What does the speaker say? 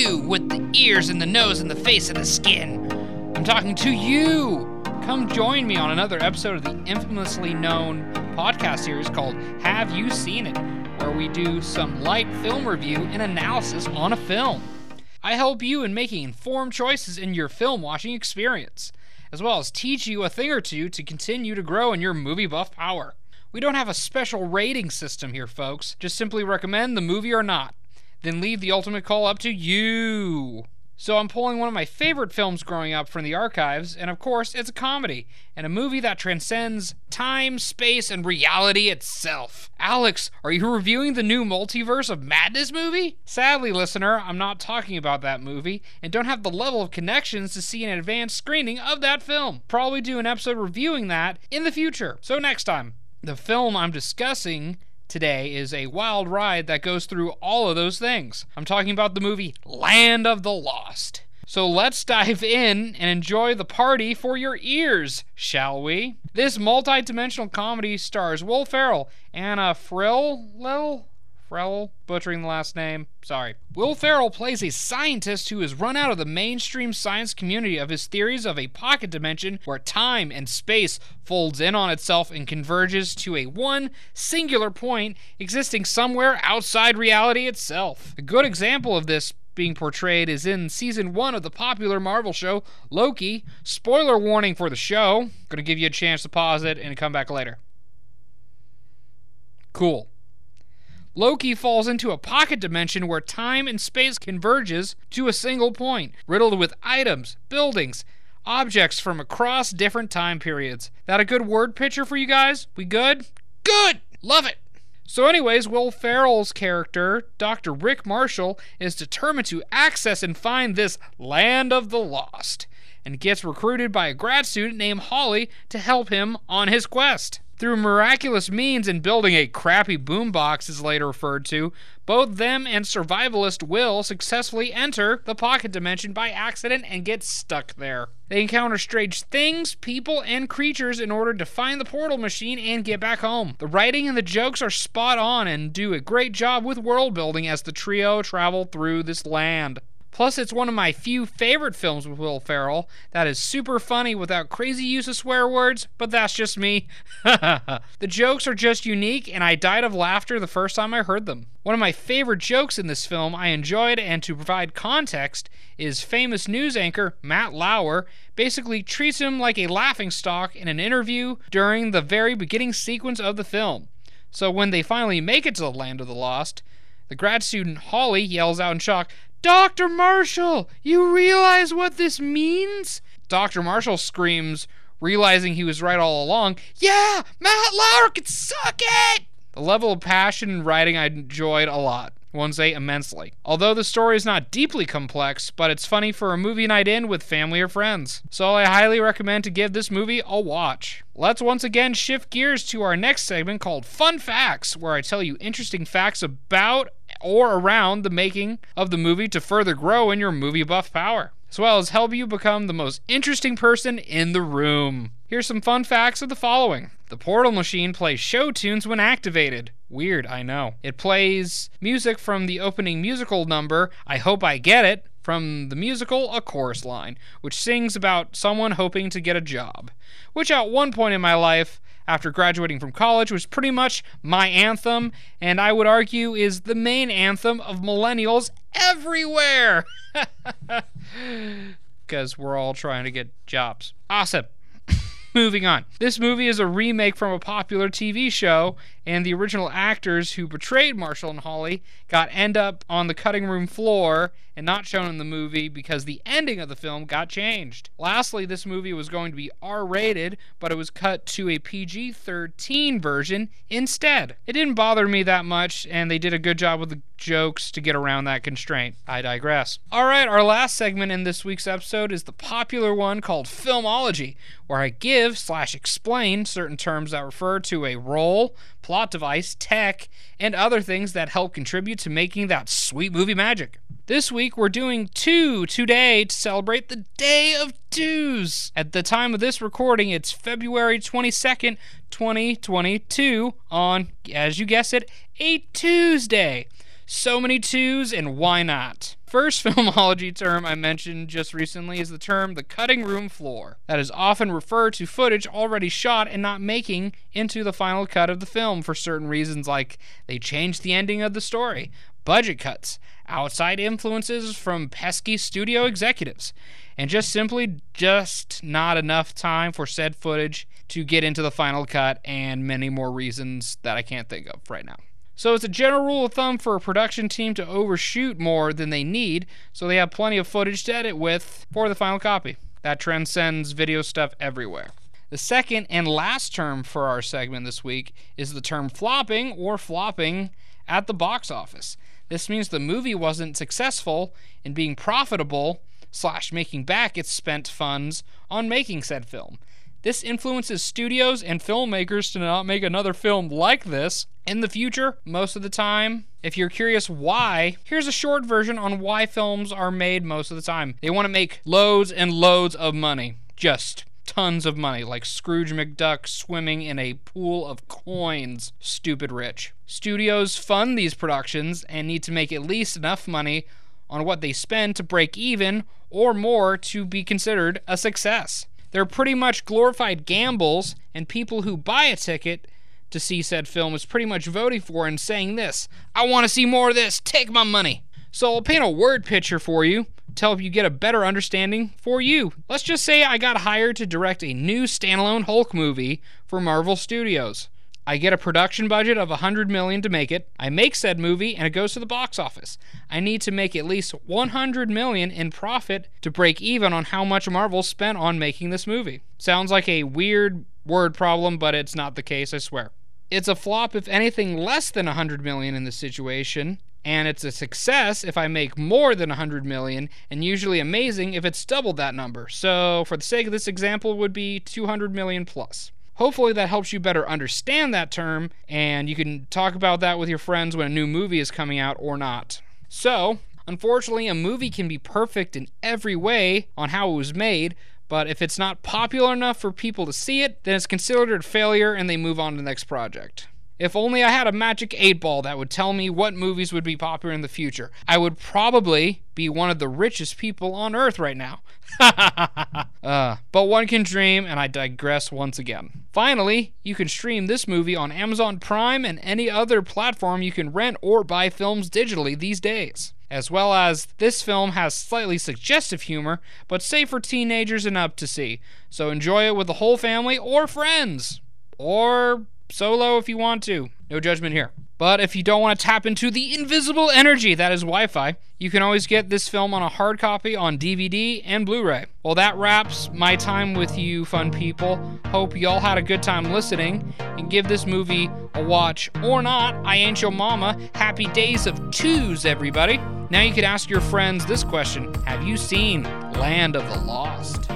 you with the ears and the nose and the face and the skin. I'm talking to you. Come join me on another episode of the infamously known podcast series called Have You Seen It, where we do some light film review and analysis on a film. I help you in making informed choices in your film watching experience, as well as teach you a thing or two to continue to grow in your movie buff power. We don't have a special rating system here, folks. Just simply recommend the movie or not. Then leave the ultimate call up to you. So I'm pulling one of my favorite films growing up from the archives, and of course, it's a comedy, and a movie that transcends time, space, and reality itself. Alex, are you reviewing the new Multiverse of Madness movie? Sadly, listener, I'm not talking about that movie, and don't have the level of connections to see an advanced screening of that film. Probably do an episode reviewing that in the future. So next time. The film I'm discussing today is a wild ride that goes through all of those things. I'm talking about the movie Land of the Lost. So let's dive in and enjoy the party for your ears, shall we? This multi-dimensional comedy stars Will Ferrell, Anna Frill, Lil, Frell, butchering the last name. Sorry. Will Ferrell plays a scientist who has run out of the mainstream science community of his theories of a pocket dimension where time and space folds in on itself and converges to a one singular point existing somewhere outside reality itself. A good example of this being portrayed is in season one of the popular Marvel show Loki. Spoiler warning for the show. Gonna give you a chance to pause it and come back later. Cool. Loki falls into a pocket dimension where time and space converges to a single point, riddled with items, buildings, objects from across different time periods. That a good word picture for you guys? We good? Good! Love it! So, anyways, Will Ferrell's character, Dr. Rick Marshall, is determined to access and find this land of the lost, and gets recruited by a grad student named Holly to help him on his quest. Through miraculous means in building a crappy boombox, is later referred to, both them and survivalist Will successfully enter the pocket dimension by accident and get stuck there. They encounter strange things, people, and creatures in order to find the portal machine and get back home. The writing and the jokes are spot on and do a great job with world building as the trio travel through this land. Plus, it's one of my few favorite films with Will Ferrell that is super funny without crazy use of swear words, but that's just me. the jokes are just unique, and I died of laughter the first time I heard them. One of my favorite jokes in this film I enjoyed, and to provide context, is famous news anchor Matt Lauer basically treats him like a laughingstock in an interview during the very beginning sequence of the film. So when they finally make it to the land of the lost, the grad student Holly yells out in shock, Dr. Marshall, you realize what this means? Dr. Marshall screams, realizing he was right all along, Yeah, Matt Lauer can suck it! The level of passion and writing I enjoyed a lot. One say immensely. Although the story is not deeply complex, but it's funny for a movie night in with family or friends. So I highly recommend to give this movie a watch. Let's once again shift gears to our next segment called Fun Facts, where I tell you interesting facts about or around the making of the movie to further grow in your movie buff power, as well as help you become the most interesting person in the room. Here's some fun facts of the following. The portal machine plays show tunes when activated. Weird, I know. It plays music from the opening musical number, I Hope I Get It, from the musical A Chorus Line, which sings about someone hoping to get a job. Which, at one point in my life, after graduating from college, was pretty much my anthem, and I would argue is the main anthem of millennials everywhere! Because we're all trying to get jobs. Awesome. Moving on. This movie is a remake from a popular TV show, and the original actors who portrayed Marshall and Holly got end up on the cutting room floor and not shown in the movie because the ending of the film got changed. Lastly, this movie was going to be R rated, but it was cut to a PG 13 version instead. It didn't bother me that much, and they did a good job with the jokes to get around that constraint. I digress. All right, our last segment in this week's episode is the popular one called Filmology, where I give slash explain certain terms that refer to a role, plot device, tech, and other things that help contribute to making that sweet movie magic. This week we're doing two today to celebrate the Day of Twos. At the time of this recording, it's February 22nd, 2022, on, as you guessed it, a Tuesday. So many twos, and why not? First filmology term I mentioned just recently is the term the cutting room floor. That is often referred to footage already shot and not making into the final cut of the film for certain reasons, like they changed the ending of the story, budget cuts, outside influences from pesky studio executives, and just simply just not enough time for said footage to get into the final cut, and many more reasons that I can't think of right now. So it's a general rule of thumb for a production team to overshoot more than they need, so they have plenty of footage to edit with for the final copy. That transcends video stuff everywhere. The second and last term for our segment this week is the term flopping or flopping at the box office. This means the movie wasn't successful in being profitable slash making back its spent funds on making said film. This influences studios and filmmakers to not make another film like this in the future, most of the time. If you're curious why, here's a short version on why films are made most of the time. They want to make loads and loads of money. Just tons of money, like Scrooge McDuck swimming in a pool of coins. Stupid rich. Studios fund these productions and need to make at least enough money on what they spend to break even or more to be considered a success. They're pretty much glorified gambles, and people who buy a ticket to see said film is pretty much voting for and saying this I want to see more of this, take my money. So I'll paint a word picture for you to help you get a better understanding for you. Let's just say I got hired to direct a new standalone Hulk movie for Marvel Studios. I get a production budget of 100 million to make it. I make said movie and it goes to the box office. I need to make at least 100 million in profit to break even on how much Marvel spent on making this movie. Sounds like a weird word problem, but it's not the case, I swear. It's a flop if anything less than 100 million in this situation, and it's a success if I make more than 100 million, and usually amazing if it's double that number. So, for the sake of this example, would be 200 million plus. Hopefully, that helps you better understand that term, and you can talk about that with your friends when a new movie is coming out or not. So, unfortunately, a movie can be perfect in every way on how it was made, but if it's not popular enough for people to see it, then it's considered a failure and they move on to the next project. If only I had a magic 8 ball that would tell me what movies would be popular in the future, I would probably be one of the richest people on earth right now. uh, but one can dream, and I digress once again. Finally, you can stream this movie on Amazon Prime and any other platform you can rent or buy films digitally these days. As well as this film has slightly suggestive humor, but safe for teenagers and up to see. So enjoy it with the whole family or friends. Or solo if you want to. No judgment here. But if you don't want to tap into the invisible energy that is Wi Fi, you can always get this film on a hard copy on DVD and Blu ray. Well, that wraps my time with you, fun people. Hope y'all had a good time listening and give this movie a watch or not. I ain't your mama. Happy days of twos, everybody. Now you could ask your friends this question Have you seen Land of the Lost?